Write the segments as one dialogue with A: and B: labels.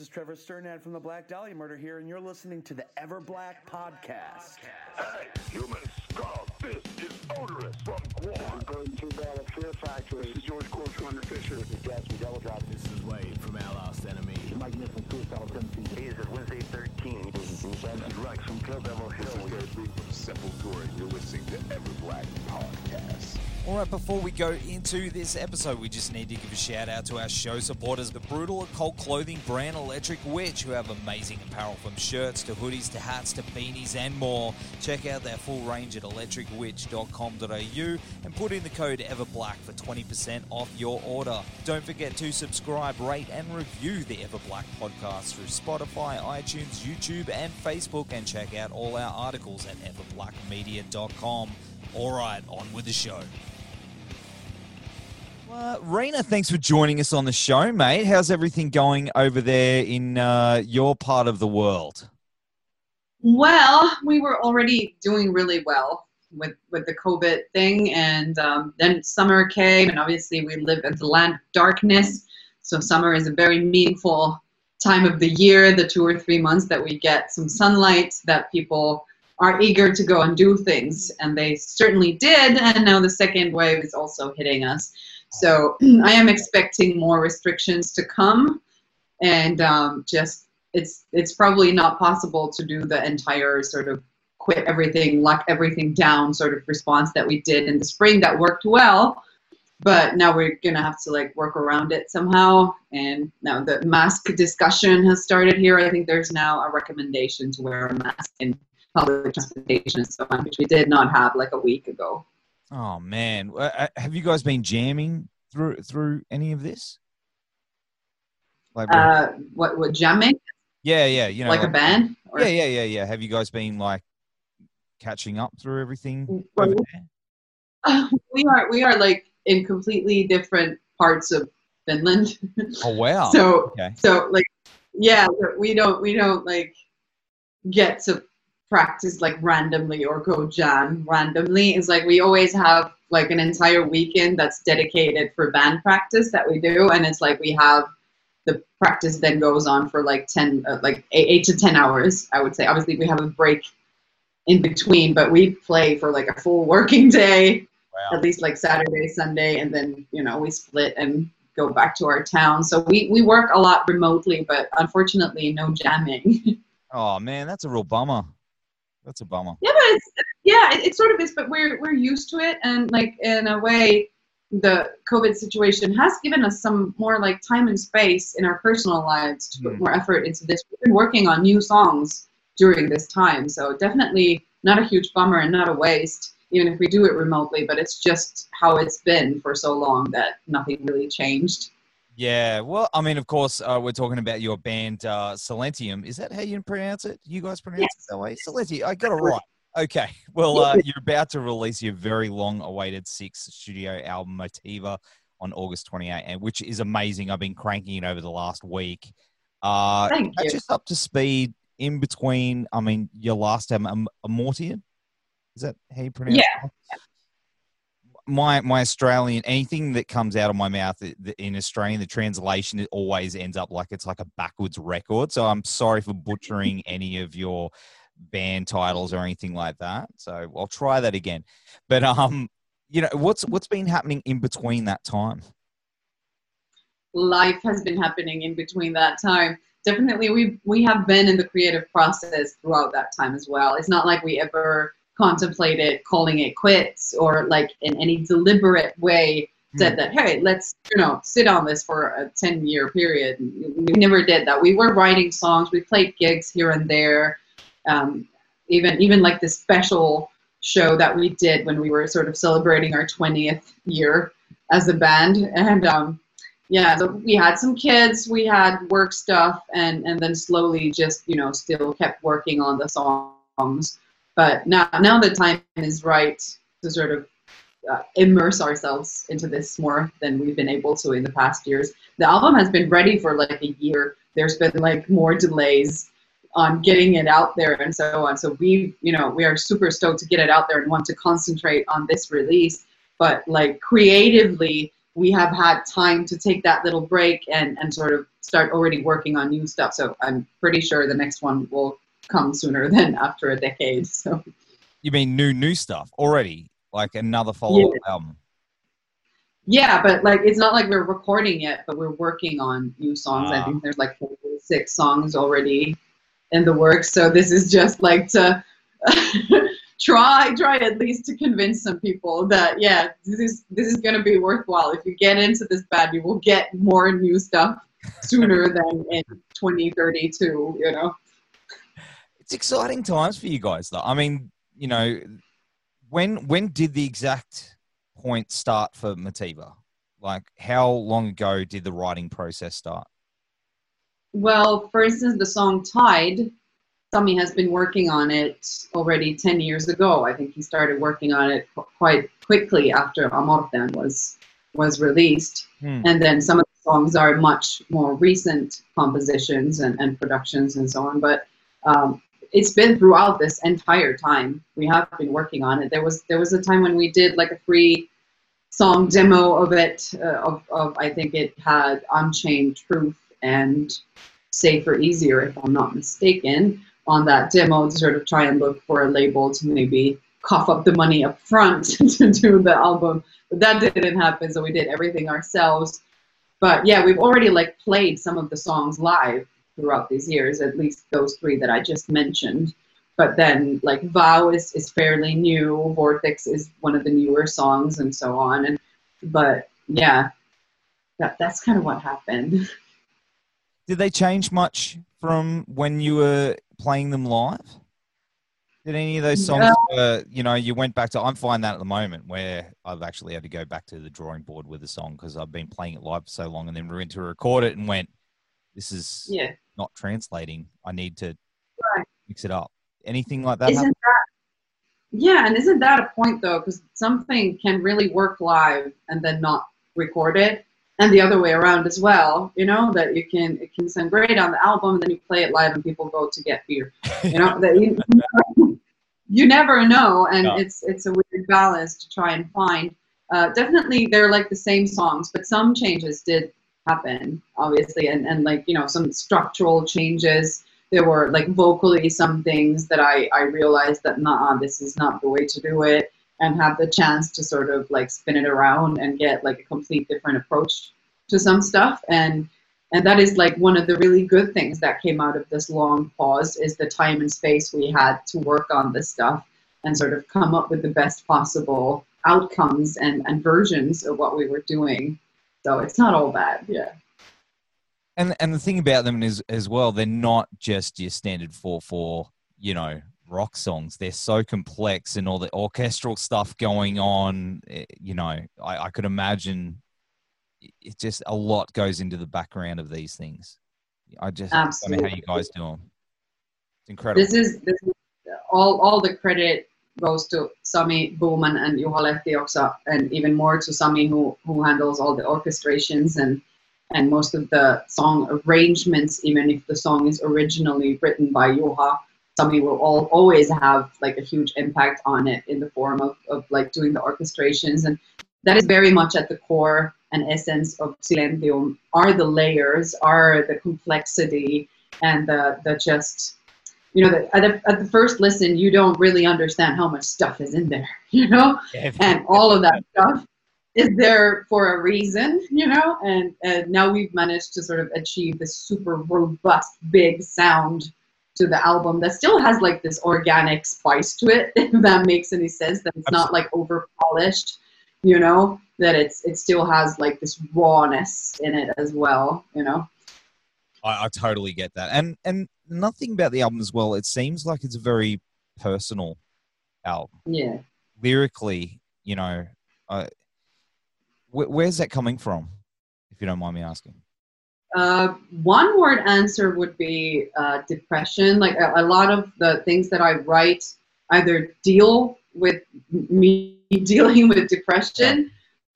A: This is Trevor Strnad from the Black Dahlia Murder here, and you're listening to the Everblack Podcast.
B: Hey, human skull, this is Oderus from Gwar.
C: Going to Battle Fear Factory.
B: This is George Cole, Commander Fisher.
C: This is Gas from Double Drop.
D: This is Wade from Our Last Enemy.
C: Mike Nick from Suicidal Tendencies.
B: He is at Wednesday 13.
C: This is Bruce
B: Rex from Kill Devil Hill.
E: This is Gary Lee from Sepultura. You're listening to Ever Black Podcast.
F: All right, before we go into this episode, we just need to give a shout out to our show supporters, the brutal occult clothing brand Electric Witch, who have amazing apparel from shirts to hoodies to hats to beanies and more. Check out their full range at electricwitch.com.au and put in the code EverBlack for 20% off your order. Don't forget to subscribe, rate, and review the Everblack podcast through Spotify, iTunes, YouTube, and Facebook, and check out all our articles at everblackmedia.com. All right, on with the show. Uh, Riina, thanks for joining us on the show, mate. How's everything going over there in uh, your part of the world?
G: Well, we were already doing really well with with the COVID thing, and um, then summer came, and obviously we live in the land of darkness, so summer is a very meaningful time of the year, the two or three months that we get some sunlight, that people are eager to go and do things, and they certainly did, and now the second wave is also hitting us. So I am expecting more restrictions to come, and um, just it's it's probably not possible to do the entire sort of quit everything, lock everything down sort of response that we did in the spring that worked well. But now we're gonna have to like work around it somehow. And now the mask discussion has started here. I think there's now a recommendation to wear a mask in public transportation and so on, which we did not have like a week ago.
F: Oh man, Uh, have you guys been jamming through through any of this? Like,
G: Uh, what what jamming
F: yeah, yeah, you know,
G: like a band? Or-
F: Yeah, yeah, yeah, yeah. Have you guys been like catching up through everything
G: Well,
F: over there?
G: we are we are like in completely different parts of Finland.
F: Oh wow.
G: so
F: okay.
G: so like yeah, we don't we don't like get to practice like randomly or go jam randomly. It's like we always have like an entire weekend that's dedicated for band practice that we do, and it's like we have the practice then goes on for like 10 uh, like eight, to 10 hours i would say obviously we have a break in between but we play for like a full working day
F: Wow.
G: at least like saturday sunday and then you know we split and go back to our town so we we work a lot remotely but unfortunately no jamming
F: Oh man, that's a real bummer. That's a bummer.
G: yeah but it's yeah it, it sort of is but we're we're used to it and like in a way the covid situation has given us some more like time and space in our personal lives to put
F: Mm.
G: more effort into this we've been working on new songs during this time so definitely not a huge bummer and not a waste even if we do it remotely but it's just how it's been for so long that nothing really changed
F: Yeah. Well, I mean, of course, uh, we're talking about your band, uh, Silentium. Is that how you pronounce it? You guys pronounce it that way? Silentium. I got it right. Okay. Well, uh, you're about to release your very long-awaited sixth studio album, Motiva, on August 28, and which is amazing. I've been cranking it over the last week. Uh,
G: Thank you.
F: us up to speed in between. I mean, your last album, Am- Amortean. Is that how you pronounce
G: Yeah.
F: it? My my Australian anything that comes out of my mouth in Australian, the translation it always ends up like it's like a backwards record. So I'm sorry for butchering any of your band titles or anything like that. So I'll try that again. But um, you know, what's what's been happening in between that time?
G: life has been happening in between that time. Definitely, we we have been in the creative process throughout that time as well. It's not like we ever contemplated calling it quits or like in any deliberate way said that hey let's you know sit on this for a 10 year period. We never did that. We were writing songs. We played gigs here and there. Um, even even like the special show that we did when we were sort of celebrating our 20th year as a band. And um, yeah, so we had some kids, we had work stuff, and and then slowly just you know still kept working on the songs. But now now the time is right to sort of uh, immerse ourselves into this more than we've been able to in the past years. The album has been ready for like a year. There's been like more delays on getting it out there and so on. So we, you know, we are super stoked to get it out there and want to concentrate on this release. But like creatively, we have had time to take that little break and, and sort of start already working on new stuff. So I'm pretty sure the next one will come sooner than after a decade. So
F: You mean new new stuff already? Like another follow up
G: Yeah.
F: album?
G: yeah, but like it's not like we're recording yet, but we're working on new songs. I
F: Ah.
G: think there's like six songs already in the works. So this is just like to try try at least to convince some people that yeah, this is this is gonna be worthwhile. If you get into this band, you will get more new stuff sooner than in 2032. You know.
F: It's exciting times for you guys, though. I mean, you know, when when did the exact point start for Motiva? Like, how long ago did the writing process start?
G: Well, for instance, the song Tide, Tommy has been working on it already 10 years ago. I think he started working on it qu- quite quickly after Amortean was was released.
F: Hmm.
G: And then some of the songs are much more recent compositions and, and productions and so on. But um, it's been throughout this entire time we have been working on it. There was there was a time when we did like a free song demo of it. Uh, of, of I think it had Unchained Truth and Safer Easier, if I'm not mistaken, on that demo to sort of try and look for a label to maybe cough up the money up front to do the album. But that didn't happen, so we did everything ourselves. But yeah, we've already like played some of the songs live throughout these years, at least those three that I just mentioned. But then like Vow is, is fairly new, Vortex is one of the newer songs and so on. And but yeah, that that's kind of what happened.
F: Did they change much from when you were playing them live? Did any of those songs, uh, you know, you went back to? I'm finding that at the moment where I've actually had to go back to the drawing board with a song because I've been playing it live for so long, and then went to record it and went, "This is
G: Yeah.
F: not translating. I need to
G: Right.
F: mix it up." Anything like that?
G: Isn't that yeah, and isn't that a point though? Because something can really work live and then not record it, and the other way around as well. You know that you can it can sound great on the album, and then you play it live, and people go to get beer. You know that you, you never know, and
F: No.
G: it's it's a weird balance to try and find. Uh, definitely, they're like the same songs, but some changes did happen, obviously, and and like you know some structural changes. There were like vocally some things that I, I realized that nah this is not the way to do it and have the chance to sort of like spin it around and get like a complete different approach to some stuff. And and that is like one of the really good things that came out of this long pause is the time and space we had to work on this stuff and sort of come up with the best possible outcomes and, and versions of what we were doing so it's not all bad yeah
F: And and the thing about them is as well, they're not just your standard four four, you know, rock songs. They're so complex and all the orchestral stuff going on. eh, You know, I, I could imagine it just a lot goes into the background of these things. I just don't know how you guys do them. It's incredible.
G: This is this is all all the credit goes to Sami Boman and Juha Lehtioksa, and even more to Sami who who handles all the orchestrations and and most of the song arrangements. Even if the song is originally written by Juha, Sami will all, always have like a huge impact on it in the form of of like doing the orchestrations, and that is very much at the core and essence of Silentium. Are the layers, are the complexity, and the the just you know, the, at, the, at the first listen, you don't really understand how much stuff is in there, you know, and all of that stuff is there for a reason, you know, and, and now we've managed to sort of achieve this super robust, big sound to the album that still has like this organic spice to it, if that makes any sense, that it's not like over polished, you know, that it's it still has like this rawness in it as well, you know.
F: I, I totally get that. And and nothing about the album as well. It seems like it's a very personal album.
G: Yeah.
F: Lyrically, you know, uh, wh- where's that coming from? If you don't mind me asking.
G: Uh, one word answer would be uh, depression. Like a, a lot of the things that I write either deal with me dealing with depression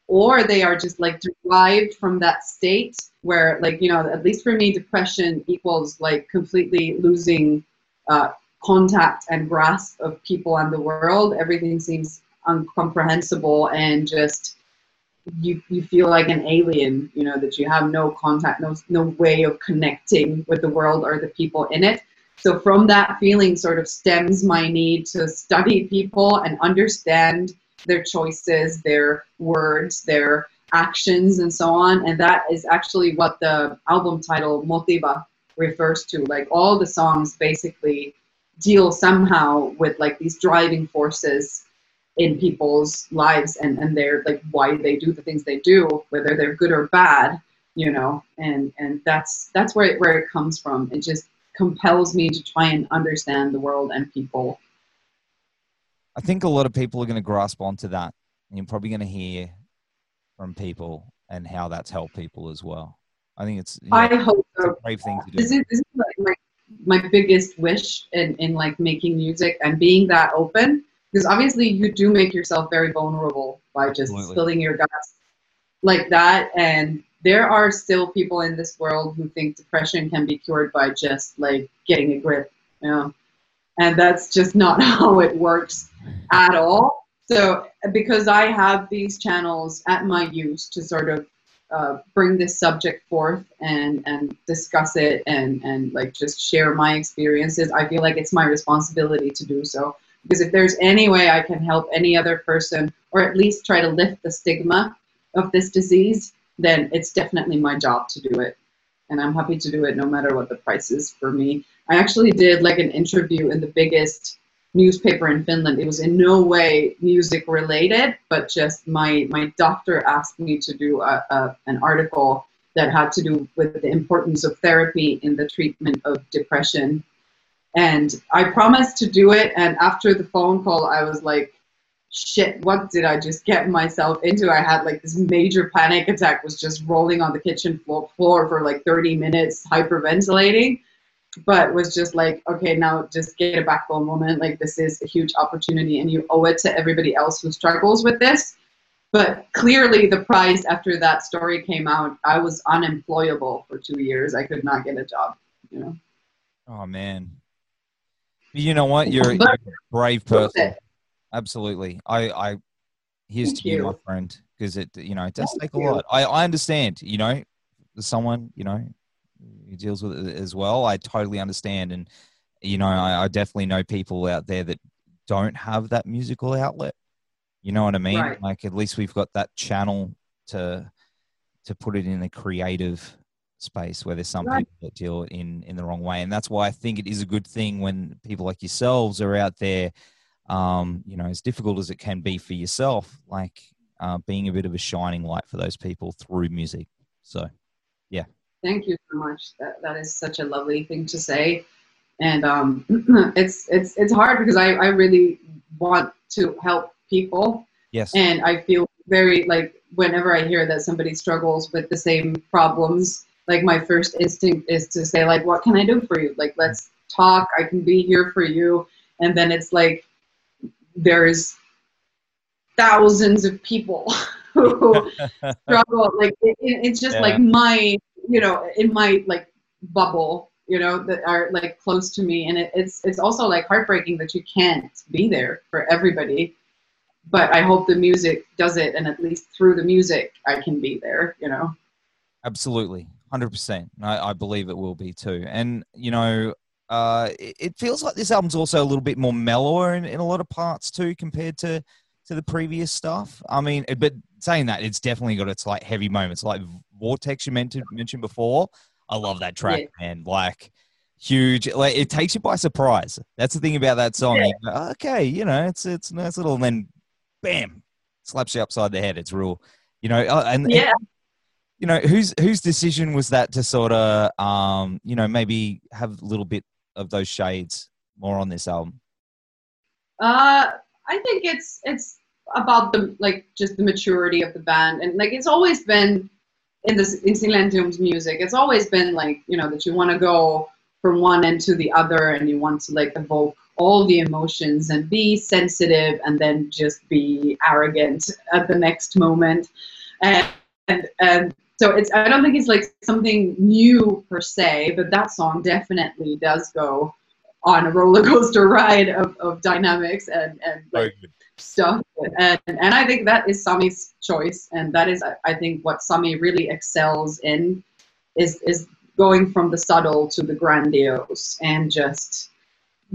G: or they are just like derived from that state where like you know at least for me depression equals like completely losing uh, contact and grasp of people and the world. Everything seems incomprehensible and just you you feel like an alien you know that you have no contact no no way of connecting with the world or the people in it. So from that feeling sort of stems my need to study people and understand their choices their words their actions and so on. And that is actually what the album title motiva refers to. Like all the songs basically deal somehow with like these driving forces in people's lives and and their like why they do the things they do whether they're good or bad you know? And and that's that's where it, where it comes from. It just compels me to try and understand the world and people.
F: I think a lot of people are going to grasp onto that, and you're probably going to hear from people and how that's helped people as well. I think it's, you know,
G: i hope
F: it's a brave thing to do.
G: this is, this is like my, my biggest wish in, in like making music and being that open because obviously you do make yourself very vulnerable by just
F: Absolutely.
G: spilling your guts like that and there are still people in this world who think depression can be cured by just like getting a grip you know and that's just not how it works at all so because i have these channels at my use to sort of uh, bring this subject forth and and discuss it and and like just share my experiences i feel like it's my responsibility to do so. Because if there's any way i can help any other person or at least try to lift the stigma of this disease then it's definitely my job to do it. And i'm happy to do it no matter what the price is for me. I actually did like an interview in the biggest newspaper in finland. It was in no way music related but just my my doctor asked me to do a, a, an article that had to do with the importance of therapy in the treatment of depression. And i promised to do it and after the phone call i was like shit what did i just get myself into? I had like this major panic attack was just rolling on the kitchen floor, floor for like 30 minutes hyperventilating but was just like okay now just get a backbone moment. like this is a huge opportunity and you owe it to everybody else who struggles with this but clearly the price after that story came out i was unemployable for two years i could not get a job you know
F: Oh man. You know what? You're, you're a brave person. Absolutely. I, I here's
G: Thank
F: to you, my friend, because it, you know, it does
G: Thank
F: take a
G: you.
F: lot. I, I understand, you know, someone, you know, who deals with it as well. I totally understand. And, you know, I, I definitely know people out there that don't have that musical outlet. You know what I mean?
G: Right.
F: Like at least we've got that channel to, to put it in a creative space where there's some
G: Right.
F: people that deal in in the wrong way and that's why i think it is a good thing when people like yourselves are out there um you know as difficult as it can be for yourself like uh, being a bit of a shining light for those people through music so
G: Thank you so much. That that is such a lovely thing to say, and um, it's it's it's hard because I I really want to help people,
F: yes
G: and I feel very like whenever I hear that somebody struggles with the same problems, like my first instinct is to say like, what can I do for you? Like let's talk. I can be here for you, and then it's like there's thousands of people who struggle like it, it- it's just
F: Yeah.
G: like my you know in my like bubble you know that are like close to me. And it, it's it's also like heartbreaking that you can't be there for everybody. But i hope the music does it and at least through the music i can be there you know?
F: Absolutely. 100% I, I believe it will be too. And you know uh it, feels like this album's also a little bit more mellower in, in a lot of parts too compared to to the previous stuff. I mean but saying that it's definitely got its like heavy moments. Like vortex you mentioned mentioned before i love that track
G: Yeah.
F: man. Like huge like it takes you by surprise. That's the thing about that song.
G: Yeah.
F: You go, okay you know it's it's nice little and then bam slaps you upside the head. It's real you know uh, and, and
G: yeah.
F: you know whose whose decision was that to sort of um you know maybe have a little bit of those shades more on this album?
G: Uh, I think it's it's about the like just the maturity of the band, and like it's always been in this in Silentium's music, it's always been like you know that you want to go from one end to the other, and you want to like evoke all the emotions and be sensitive, and then just be arrogant at the next moment, and and and so it's I don't think it's like something new per se, but that song definitely does go on a roller coaster ride of, of dynamics and and like, stuff. And, and I think that is Sami's choice. And that is, I- think, what Sami really excels in is, is going from the subtle to the grandiose and just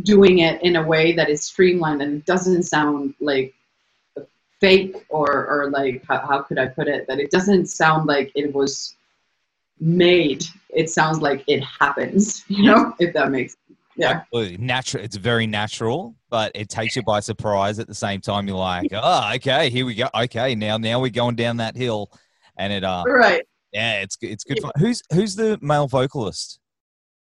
G: doing it in a way that is streamlined and doesn't sound like fake or, or like, how, how could I put it? That it doesn't sound like it was made. It sounds like it happens, you know, if that makes yeah.
F: Absolutely. Natural. It's very natural, but it takes you by surprise at the same time. You're like, oh, okay, here we go. Okay, now now we're going down that hill, and it uh,
G: Right.
F: yeah, it's good. It's good fun. Who's who's the male vocalist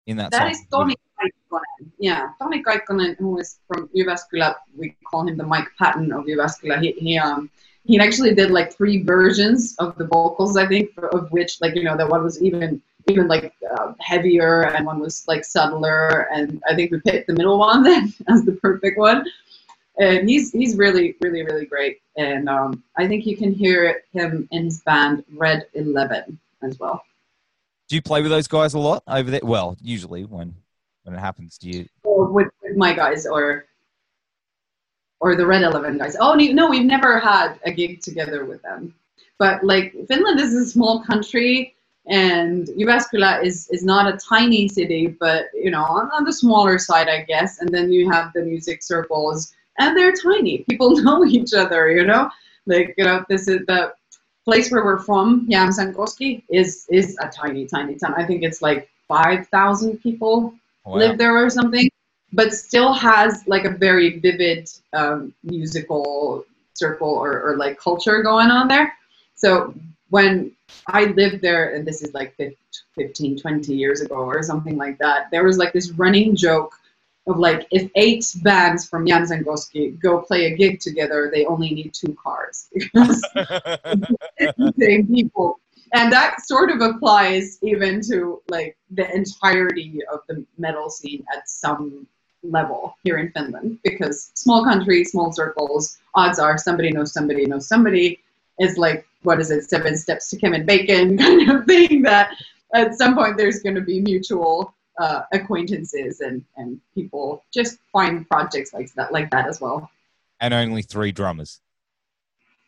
F: in that,
G: That
F: song?
G: is Toni Kaikkonen. Yeah, Toni Kaikkonen, who is from Jyväskylä. We call him the Mike Patton of Jyväskylä. He, he um he actually did like three versions of the vocals, I think, of which like you know that one was even even like uh, heavier and one was like subtler, and I think we picked the middle one then as the perfect one. And he's he's really really really great, and um, I think you can hear him in his band Red Eleven as well.
F: Do you play with those guys a lot over there? Well, usually when when it happens, do you?
G: or with, with my guys or or the Red Eleven guys. Oh no, we've never had a gig together with them. But like Finland is a small country, and Jyväskylä is is not a tiny city, but you know on, on the smaller side, I guess. And then you have the music circles, and they're tiny. People know each other, you know. Like you know, this is the place where we're from, Jämsänkoski, is is a tiny, tiny town. I think it's like five thousand people
F: Wow.
G: live there or something, but still has like a very vivid um, musical circle or, or like culture going on there. So when I lived there, and this is like 15, 20 years ago or something like that, there was like this running joke of like if eight bands from Jämsänkoski go play a gig together, they only need two cars because it's the same people. And that sort of applies even to like the entirety of the metal scene at some level here in Finland because small country, small circles, odds are somebody knows somebody knows somebody is like what is it, seven steps to Kevin Bacon kind of thing that at some point there's going to be mutual uh, acquaintances and, and people just find projects like that like that as well.
F: and only three drummers.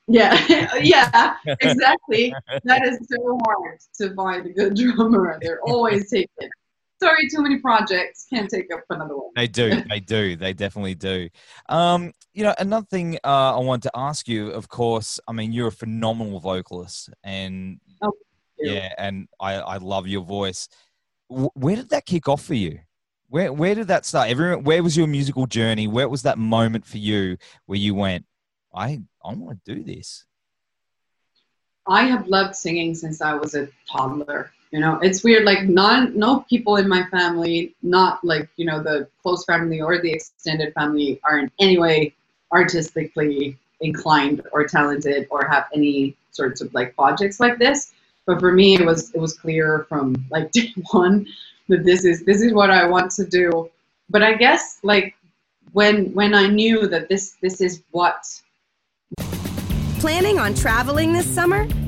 G: Yeah, yeah, exactly. that is so hard to find a good drummer. They're always taken. Sorry, too many projects. Can't take up another one.
F: They do. They do. They definitely do. Um, you know, another thing uh, I want to ask you, of course, I mean, you're a phenomenal vocalist, and
G: Oh,
F: yeah, and I, I love your voice. Where did that kick off for you? Where where did that start? Everyone, where was your musical journey? Where was that moment for you where you went, I I want to do this?
G: I have loved singing since I was a toddler. You know, it's weird. Like, non, no people in my family, not like you know the close family or the extended family, are in any way artistically inclined or talented or have any sorts of like projects like this. But for me, it was it was clear from like day one that this is this is what I want to do. But I guess like when when I knew that this this is what
H: Planning on traveling this summer?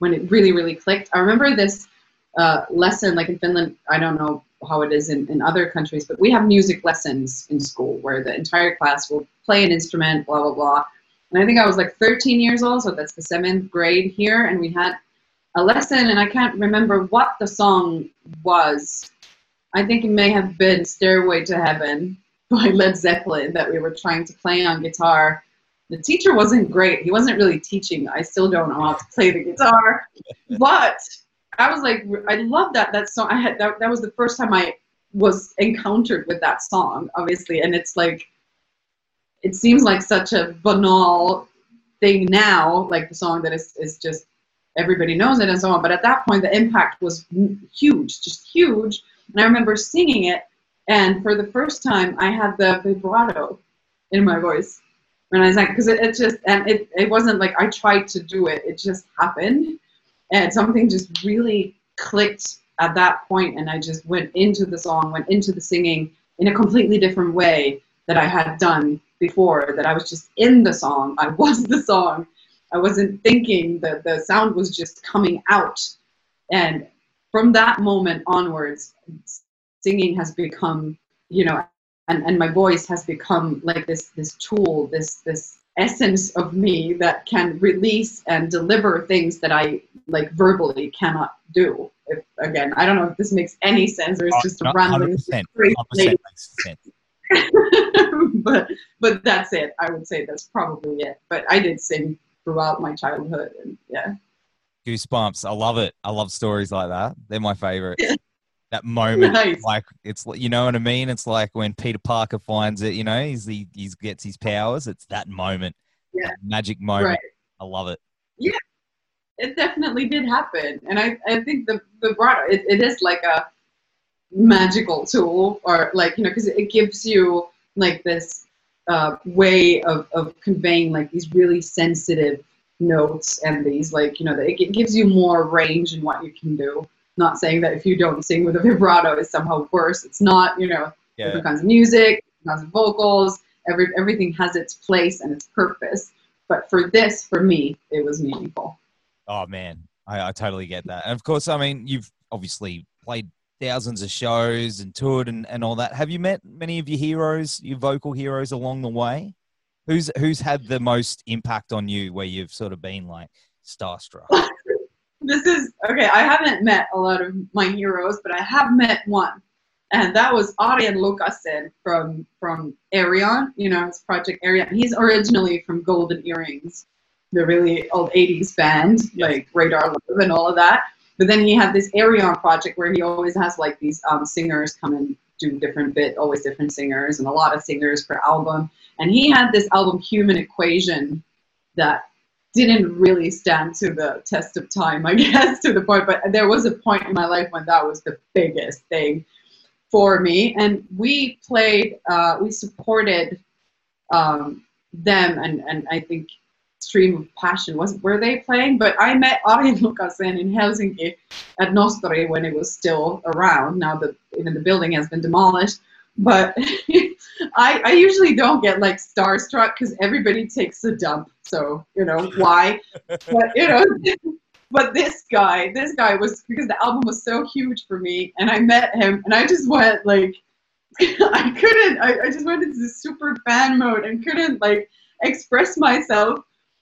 G: when it really really clicked. I remember this uh, lesson like in finland i don't know how it is in, in other countries but we have music lessons in school where the entire class will play an instrument blah blah blah. And i think i was like 13 years old so that's the seventh grade here and we had a lesson and i can't remember what the song was. I think it may have been stairway to heaven by led zeppelin that we were trying to play on guitar the teacher wasn't great. He wasn't really teaching. I still don't know how to play the guitar, but I was like, I love that that song. I had that, that was the first time I was encountered with that song, obviously, and it's like, it seems like such a banal thing now, like the song that is is just everybody knows it and so on. But at that point, the impact was huge, just huge. And I remember singing it, and for the first time, I had the vibrato in my voice when I sang because it, it just and it it wasn't like I tried to do it; it just happened, and something just really clicked at that point, and I just went into the song, went into the singing in a completely different way that I had done before. That I was just in the song, I was the song, I wasn't thinking that the sound was just coming out, and from that moment onwards, singing has become, you know, and, and my voice has become like this this tool, this this essence of me that can release and deliver things that I like verbally cannot do. If again, I don't know if this makes any sense or it's just a random
F: 100%, 100%
G: lady.
F: makes sense.
G: but but that's it. I would say that's probably it. But I did sing throughout my childhood, and yeah,
F: Goosebumps. I love it. I love stories like that. They're my favorite. That moment,
G: Nice.
F: like it's you know what I mean. It's like when Peter Parker finds it. You know, he's he, he gets his powers. It's that moment.
G: Yeah.
F: that magic moment.
G: right.
F: I love it.
G: Yeah it definitely did happen, and I I think the vibrato it, it is like a magical tool, or like you know, because it gives you like this uh, way of of conveying like these really sensitive notes and these like you know it gives you more range in what you can do. Not saying that if you don't sing with a vibrato is somehow worse. It's not. You know,
F: Yeah.
G: different kinds of music, different kinds of vocals. Every everything has its place and its purpose. But for this, for me, it was meaningful.
F: Oh man, I, I totally get that. And of course, I mean, you've obviously played thousands of shows and toured and, and all that. Have you met many of your heroes, your vocal heroes along the way? Who's who's had the most impact on you where you've sort of been like starstruck?
G: This is okay. I haven't met a lot of my heroes, but I have met one, and that was Arjen Lucassen from from Ayreon. You know, his project Ayreon. He's originally from Golden Earrings, the really old '80s band, like Radar Love and all of that. But then he had this Ayreon project where he always has like these um, singers come and do different bit, always different singers, and a lot of singers per album. And he had this album Human Equation that didn't really stand to the test of time, I guess, to the point. But there was a point in my life when that was the biggest thing for me. And we played, uh, we supported um, them, and, and I think Stream of Passion was were they playing? But I met Arjen Lucassen in Helsinki at Nosturi when it was still around. Now even the building has been demolished. But I, I usually don't get like starstruck because everybody takes a dump. So you know why? but you know, but this guy, this guy was because the album was so huge for me, and I met him, and I just went like, I couldn't. I, I just went into this super fan mode and couldn't like express myself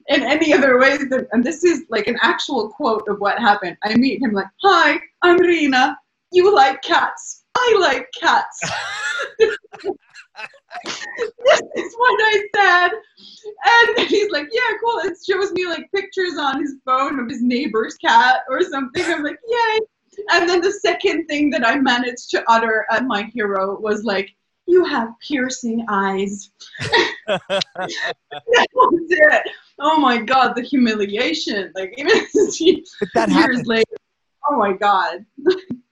G: in any other ways. Than, and this is like an actual quote of what happened. I meet him like, "Hi, I'm Riina. You like cats. I like cats." this is what I said. And he's like, yeah, cool. It shows me like pictures on his phone of his neighbor's cat or something. I'm like, yay. And then the second thing that I managed to utter at my hero was like, you have piercing eyes. that was it. Oh my God, the humiliation. Like, even
F: that
G: years
F: happens.
G: later. Oh my God.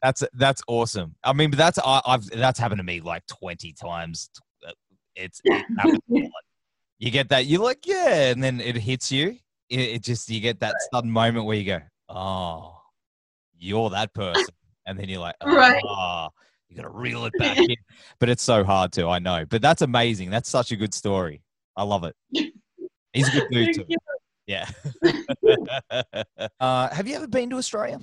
F: That's that's awesome. I mean, but that's I, I've that's happened to me like twenty times. It's it happens a lot. You get that you're like yeah, and then it hits you. It, it just you get that sudden moment where you go, oh, you're that person, and then you're like, oh,
G: Right.
F: you got to reel it back in. But it's so hard to. I know, but that's amazing. That's such a good story. I love it. He's a good dude too. Yeah. uh, have you ever been to Australia?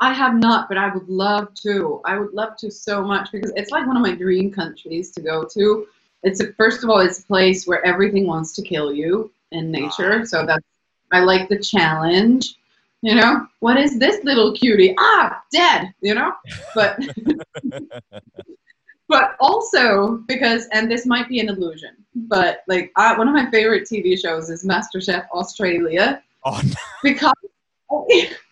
G: I have not, but I would love to. I would love to so much because it's like one of my dream countries to go to. It's a, first of all, it's a place where everything wants to kill you in nature. So that's I like the challenge. You know, what is this little cutie? Ah, dead. You know, but but also because and this might be an illusion, but like I, one of my favorite TV shows is MasterChef Australia
F: Oh, no.
G: because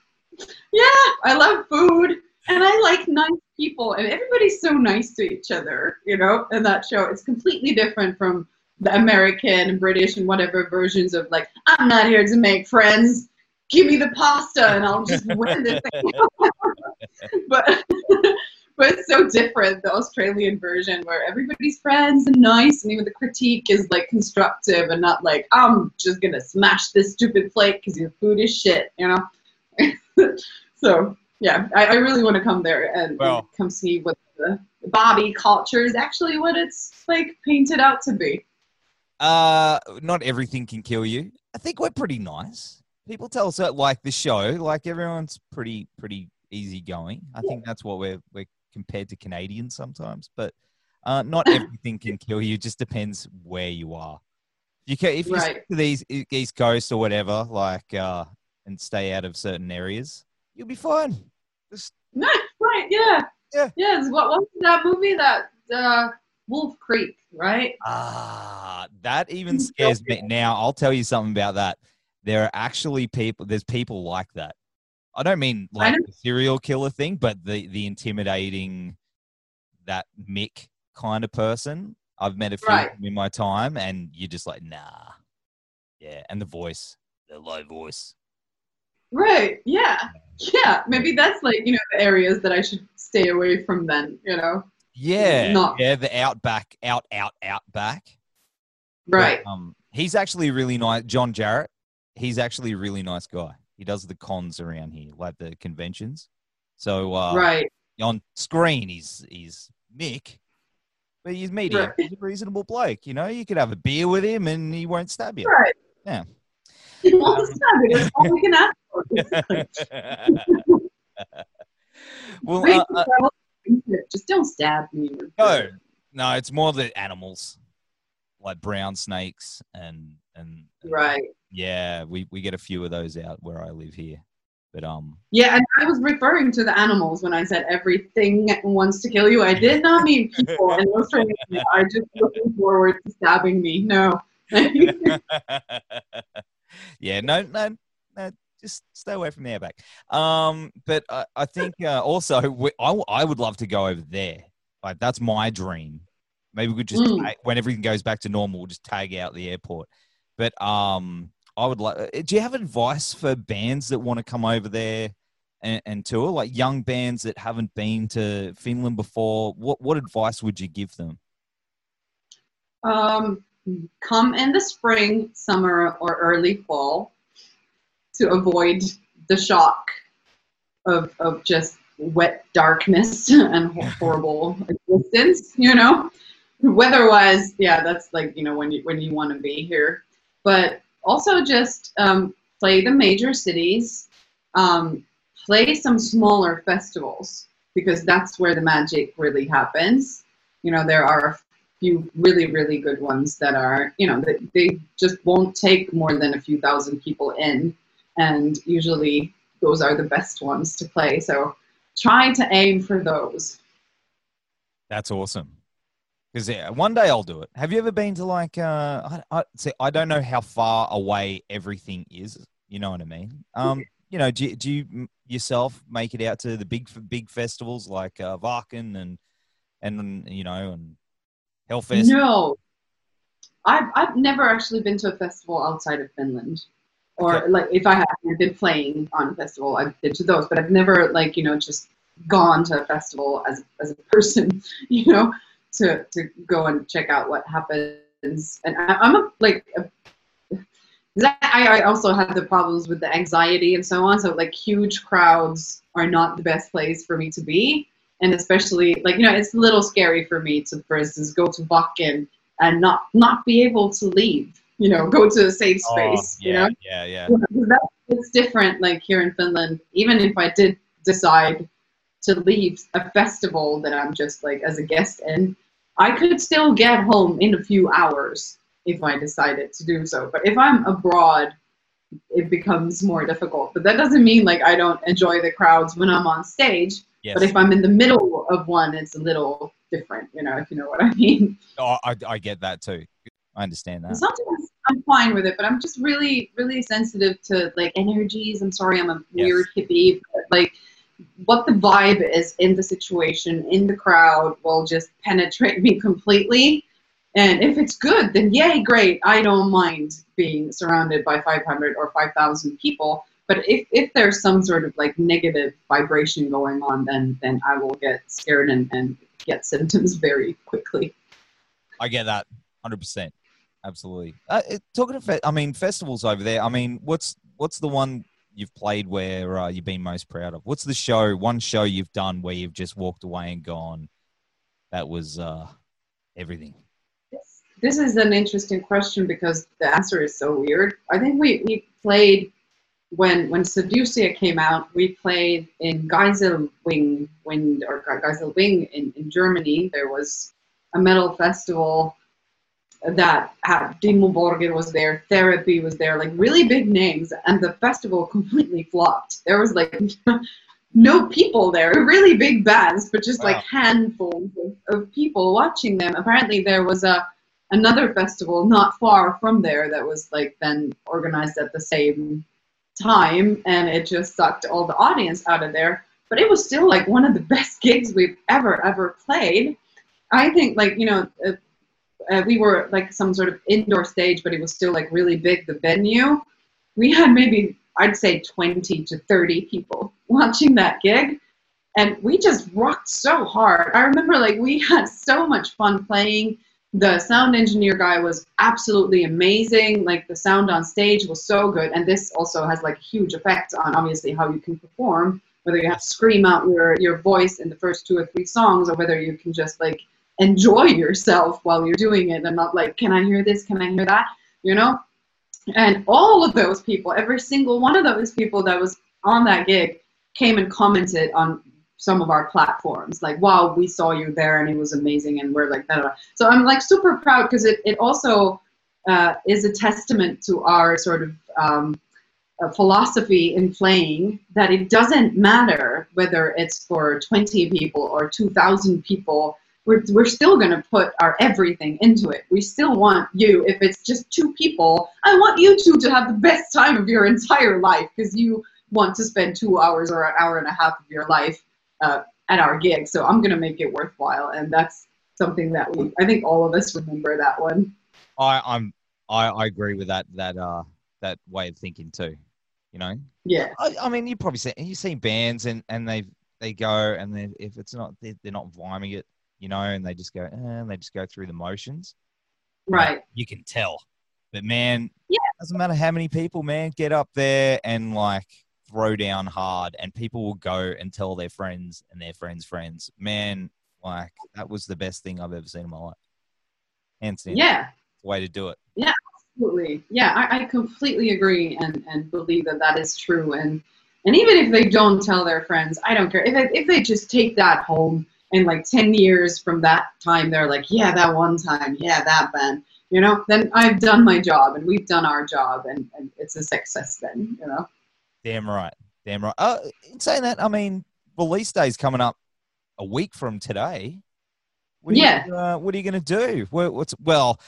G: Yeah, I love food and I like nice people and everybody's so nice to each other, you know, in that show. It's completely different from the American and British and whatever versions of like, I'm not here to make friends. Give me the pasta and I'll just win this thing. but but it's so different, the Australian version where everybody's friends and nice and even the critique is like constructive and not like, I'm just gonna smash this stupid plate because your food is shit, you know? so yeah, I, I really want to come there and,
F: Well-
G: and come see what the Bobby culture is actually what it's like painted out to be.
F: Uh, not everything can kill you. I think we're pretty nice. People tell us that, like the show, like everyone's pretty pretty easygoing. I think that's what we're we're compared to Canadians sometimes, but uh, not everything can kill you. Just depends where you are. You can if you
G: Right.
F: to these East Coast or whatever, like uh, and stay out of certain areas, you'll be fine. Just
G: Nice, right? Yeah,
F: Yeah.
G: Yes. What was that movie? That uh, Wolf Creek, right?
F: Ah, that even scares me. Now, I'll tell you something about that. There are actually people. There's people like that. I don't mean like
G: know.
F: the serial killer thing, but the the intimidating that Mick kind of person. I've met a few
G: Right.
F: of them in my time, and you're just like, nah, yeah. And the voice, the low voice.
G: Right. Yeah. Yeah. Maybe that's like you know the areas that I should stay away from. Then you know.
F: Yeah,
G: Not-
F: yeah. The outback, out, out, outback.
G: Right.
F: But, um, he's actually really nice. John Jarratt. He's actually a really nice guy. He does the cons around here, like the conventions. So uh,
G: right.
F: on screen, he's he's Mick, but he's medium.
G: Right.
F: He's a reasonable bloke. You know, you could have a beer with him and he won't stab you.
G: Right.
F: Yeah.
G: You won't stab it. All we can ask for.
F: well, uh, uh.
G: Just don't stab me.
F: no, no, it's more the animals, like brown snakes and and and-
G: Right.
F: Yeah, we we get a few of those out where I live here, but um,
G: Yeah, and I was referring to the animals when I said everything wants to kill you. I did not mean people and Australia are just looking forward to stabbing me. No.
F: yeah, no, no, no, just stay away from the airbag. Um, but I, I think uh, also we, I, w- I would love to go over there. Like that's my dream. Maybe we could just
G: Mm.
F: when everything goes back to normal, we'll just tag out the airport. But um, I would like. Do you have advice for bands that want to come over there and, and tour, like young bands that haven't been to Finland before? What what advice would you give them?
G: um, come in the spring, summer, or early fall to avoid the shock of, of just wet darkness and horrible existence, you know? Weather-wise, yeah, that's like, you know, when you, when you want to be here. But also just um, play the major cities, um, play some smaller festivals because that's where the magic really happens. You know, there are a few really, really good ones that are, you know, that they just won't take more than a few thousand people in. And usually those are the best ones to play. So try to aim for those.
F: That's awesome. Because yeah, one day I'll do it. Have you ever been to like? Uh, I, I see. I don't know how far away everything is. You know what I mean? Um, you know, do, you- do you yourself make it out to the big big festivals like uh, Wacken and and you know and Hellfest?
G: No, I've I've never actually been to a festival outside of Finland, or
F: Okay.
G: like if I have been playing on a festival, I've been to those, but I've never like you know just gone to a festival as as a person, you know, to to go and check out what happens. And I, I'm a like. A, I, I also have the problems with the anxiety and so on. So like huge crowds are not the best place for me to be and especially like you know it's a little scary for me to for instance go to Wacken and not not be able to leave you know go to a safe
F: Oh,
G: space
F: yeah,
G: you know?
F: yeah, yeah.
G: Because that, it's different like here in Finland. Even if I did decide to leave a festival that I'm just like as a guest in I could still get home in a few hours if I decided to do so. But if I'm abroad it becomes more difficult. But that doesn't mean like I don't enjoy the crowds when I'm on stage
F: Yes.
G: but if I'm in the middle of one, it's a little different, you know, if you know what I mean.
F: Oh, I, I get that too. I understand that.
G: sometimes I'm fine with it, but I'm just really, really sensitive to like energies. I'm sorry, I'm a
F: Yes.
G: weird hippie, but like what the vibe is in the situation, in the crowd, will just penetrate me completely. And if it's good, then yay, great. I don't mind being surrounded by 500 or 5,000 people. But if, if there's some sort of like negative vibration going on, then then I will get scared and, and get symptoms very quickly.
F: I get that, hundred percent, absolutely. Uh, talking to, I mean, festivals over there. I mean, what's what's the one you've played where uh, you've been most proud of? What's the show? One show you've done where you've just walked away and gone, that was uh, everything.
G: This is an interesting question because the answer is so weird. I think we, we played when when Seducia came out, we played in Geiselwing Wind or Ge- Geiselwind in, in Germany. There was a metal festival that had Dimmu Borgir was there, Therapy was there, like really big names, and the festival completely flopped. There was like no people there, really big bands, but just
F: Wow.
G: like handfuls of, of people watching them. Apparently, there was a another festival not far from there that was like then organized at the same time, and it just sucked all the audience out of there. But it was still like one of the best gigs we've ever ever played. I think like you know. Uh, uh, we were like some sort of indoor stage, but it was still like really big. The venue, we had maybe I'd say 20 to 30 people watching that gig, and we just rocked so hard. I remember like we had so much fun playing. The sound engineer guy was absolutely amazing. Like the sound on stage was so good, and this also has like huge effect on obviously how you can perform. Whether you have to scream out your your voice in the first two or three songs, or whether you can just like enjoy yourself while you're doing it and not like, can I hear this? Can I hear that? You know? And all of those people, every single one of those people that was on that gig came and commented on some of our platforms. Like wow we saw you there and it was amazing and we're like da, da. so i'm like super proud because it, it also uh, is a testament to our sort of um, philosophy in playing that it doesn't matter whether it's for 20 people or 2000 people. We're, we're still going to put our everything into it. We still want you if it's just two people i want you two to have the best time of your entire life because you want to spend two hours or an hour and a half of your life uh, at our gig. So I'm going to make it worthwhile. And that's something that we, I think all of us remember that one.
F: I, I'm I, I agree with that that uh that way of thinking too. You know,
G: Yeah.
F: I, I mean, you probably see you see bands and and they they go and then if it's not they're, they're not vibing it, you know, and they just go eh, and they just go through the motions.
G: Right.
F: You can tell, but man,
G: Yeah.
F: doesn't matter how many people, man, get up there and like throw down hard, and people will go and tell their friends and their friends' friends. Man, like that was the best thing I've ever seen in my life. Hands down,
G: Yeah.
F: way to do it.
G: Yeah, absolutely. Yeah, I, I completely agree and, and believe that that is true. And and even if they don't tell their friends, I don't care. If they, if they just take that home and like 10 years from that time, they're like, yeah, that one time, yeah, that band, you know, then I've done my job and we've done our job and, and it's a success then, you know.
F: Damn right. Damn right. Uh, in saying that, I mean, release day's coming up a week from today. What
G: Yeah.
F: You, uh, what are you going to do? What, what's well,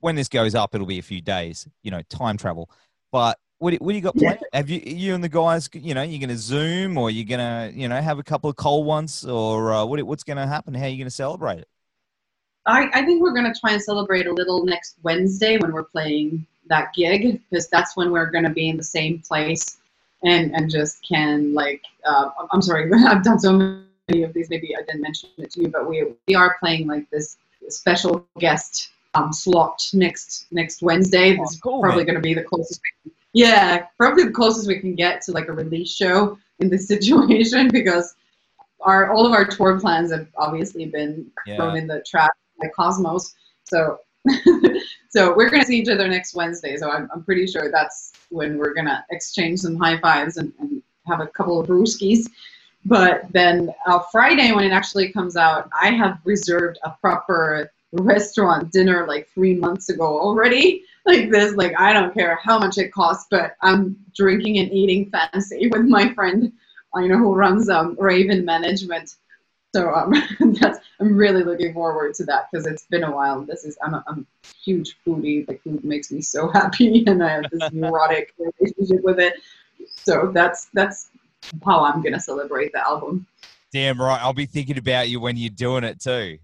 F: when this goes up, it'll be a few days. You know, time travel. But what, do- what do you got
G: Yeah.
F: planned? Have you you and the guys? You know, you're going to zoom, or you're going to you know have a couple of cold ones, or uh, what, what's going to happen? How are you going to celebrate it?
G: I, I think we're going to try and celebrate a little next Wednesday when we're playing that gig because that's when we're going to be in the same place and and just can like uh, I'm sorry I've done so many of these maybe I didn't mention it to you but we we are playing like this special guest um, slot next next Wednesday.
F: Oh,
G: This is
F: cool,
G: probably going to be the closest. We can, yeah, probably the closest we can get to like a release show in this situation because our all of our tour plans have obviously been thrown in the trash by Cosmos. So so we're gonna see each other next Wednesday. So I'm I'm pretty sure that's when we're gonna exchange some high fives and, and have a couple of brewskis. But then uh, Friday, when it actually comes out, I have reserved a proper restaurant dinner like three months ago already. Like this, like I don't care how much it costs, but I'm drinking and eating fancy with my friend you know who runs um, Raven Management. So um, that's I'm really looking forward to that because it's been a while. This is I'm a, I'm a huge foodie. Like food makes me so happy, and I have this neurotic relationship with it. So that's that's how I'm gonna celebrate the album.
F: Damn right. I'll be thinking about you when you're doing it too.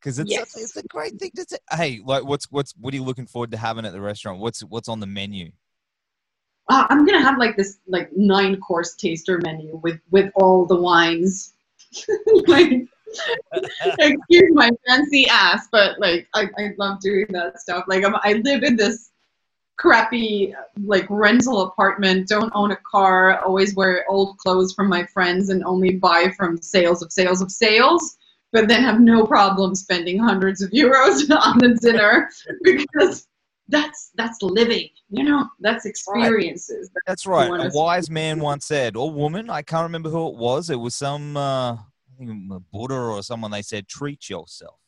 F: Because it's,
G: Yes.
F: it's a great thing to say. Hey, like what's what's what are you looking forward to having at the restaurant? What's what's on the menu?
G: Uh, I'm gonna have like this like nine course taster menu with with all the wines. like, excuse my fancy ass, but like I, I love doing that stuff. Like I'm, I live in this crappy like rental apartment. Don't own a car. Always wear old clothes from my friends and only buy from sales of sales of sales. But then have no problem spending hundreds of euros on the dinner because that's that's living. You know, that's experiences.
F: That's right.
G: wanna
F: A wise man once said, or woman, I can't remember who it was. It was some, uh, I think Buddha or someone. They said, treat yourself.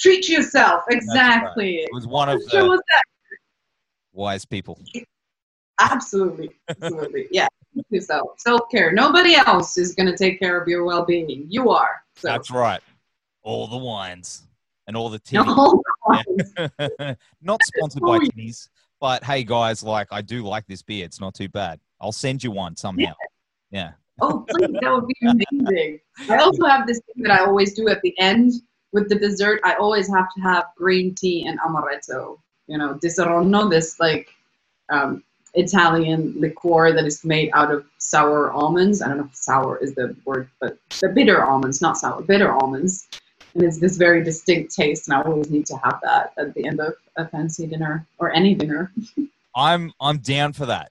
G: Treat yourself.
F: right.
G: Exactly.
F: It was one of
G: Sure
F: the
G: was that.
F: wise people.
G: Absolutely. Absolutely. Yeah. Yourself. Self care. Nobody else is going to take care of your well being. You are. So.
F: That's right. All the wines and all the
G: No,
F: titties. Yeah. Not sponsored by
G: Oh,
F: titties, but hey guys, like I do like this beer. It's not too bad. I'll send you one somehow. Yeah.
G: Oh, please. That would be amazing. I also have this thing that I always do at the end with the dessert. I always have to have green tea and amaretto. You know, Disaronno, this like um, Italian liqueur that is made out of sour almonds. I don't know if sour is the word, but the bitter almonds, not sour, bitter almonds. And it's this very distinct taste, and I always need to have that at the end of a fancy dinner or any dinner.
F: I'm I'm down for that.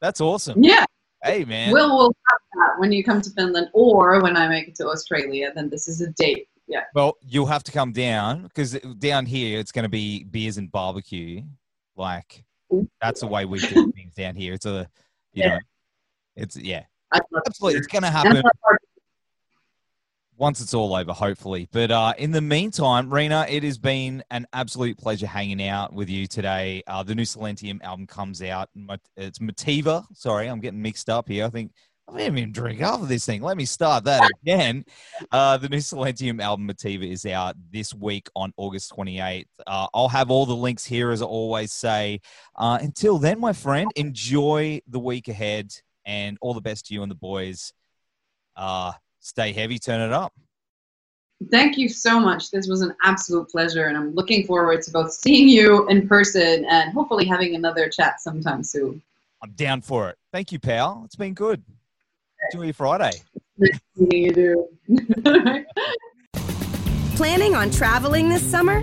F: That's awesome.
G: Yeah,
F: Hey man.
G: We'll we'll have that when you come to Finland or when I make it to Australia. Then this is a date. Yeah.
F: Well, you'll have to come down because down here it's going to be beers and barbecue. Like that's the way we do things down here. It's a, you
G: Yeah.
F: know, it's yeah,
G: I
F: absolutely. It's going to happen once it's all over, hopefully. But uh, in the meantime, Riina, it has been an absolute pleasure hanging out with you today. Uh, the new Silentium album comes out. It's Motiva. Sorry, I'm getting mixed up here. I think I didn't even drink half of this thing. Let me start that again. Uh, the new Silentium album Motiva is out this week on August 28th. Uh, I'll have all the links here, as I always say. Uh, until then, my friend, enjoy the week ahead and all the best to you and the boys. Stay heavy, turn it up.
G: Thank you so much. This was an absolute pleasure, and I'm looking forward to both seeing you in person and hopefully having another chat sometime soon.
F: I'm down for it. Thank you, pal. It's been good. Enjoy your Friday.
G: Nice you. do.
H: Planning on traveling this summer?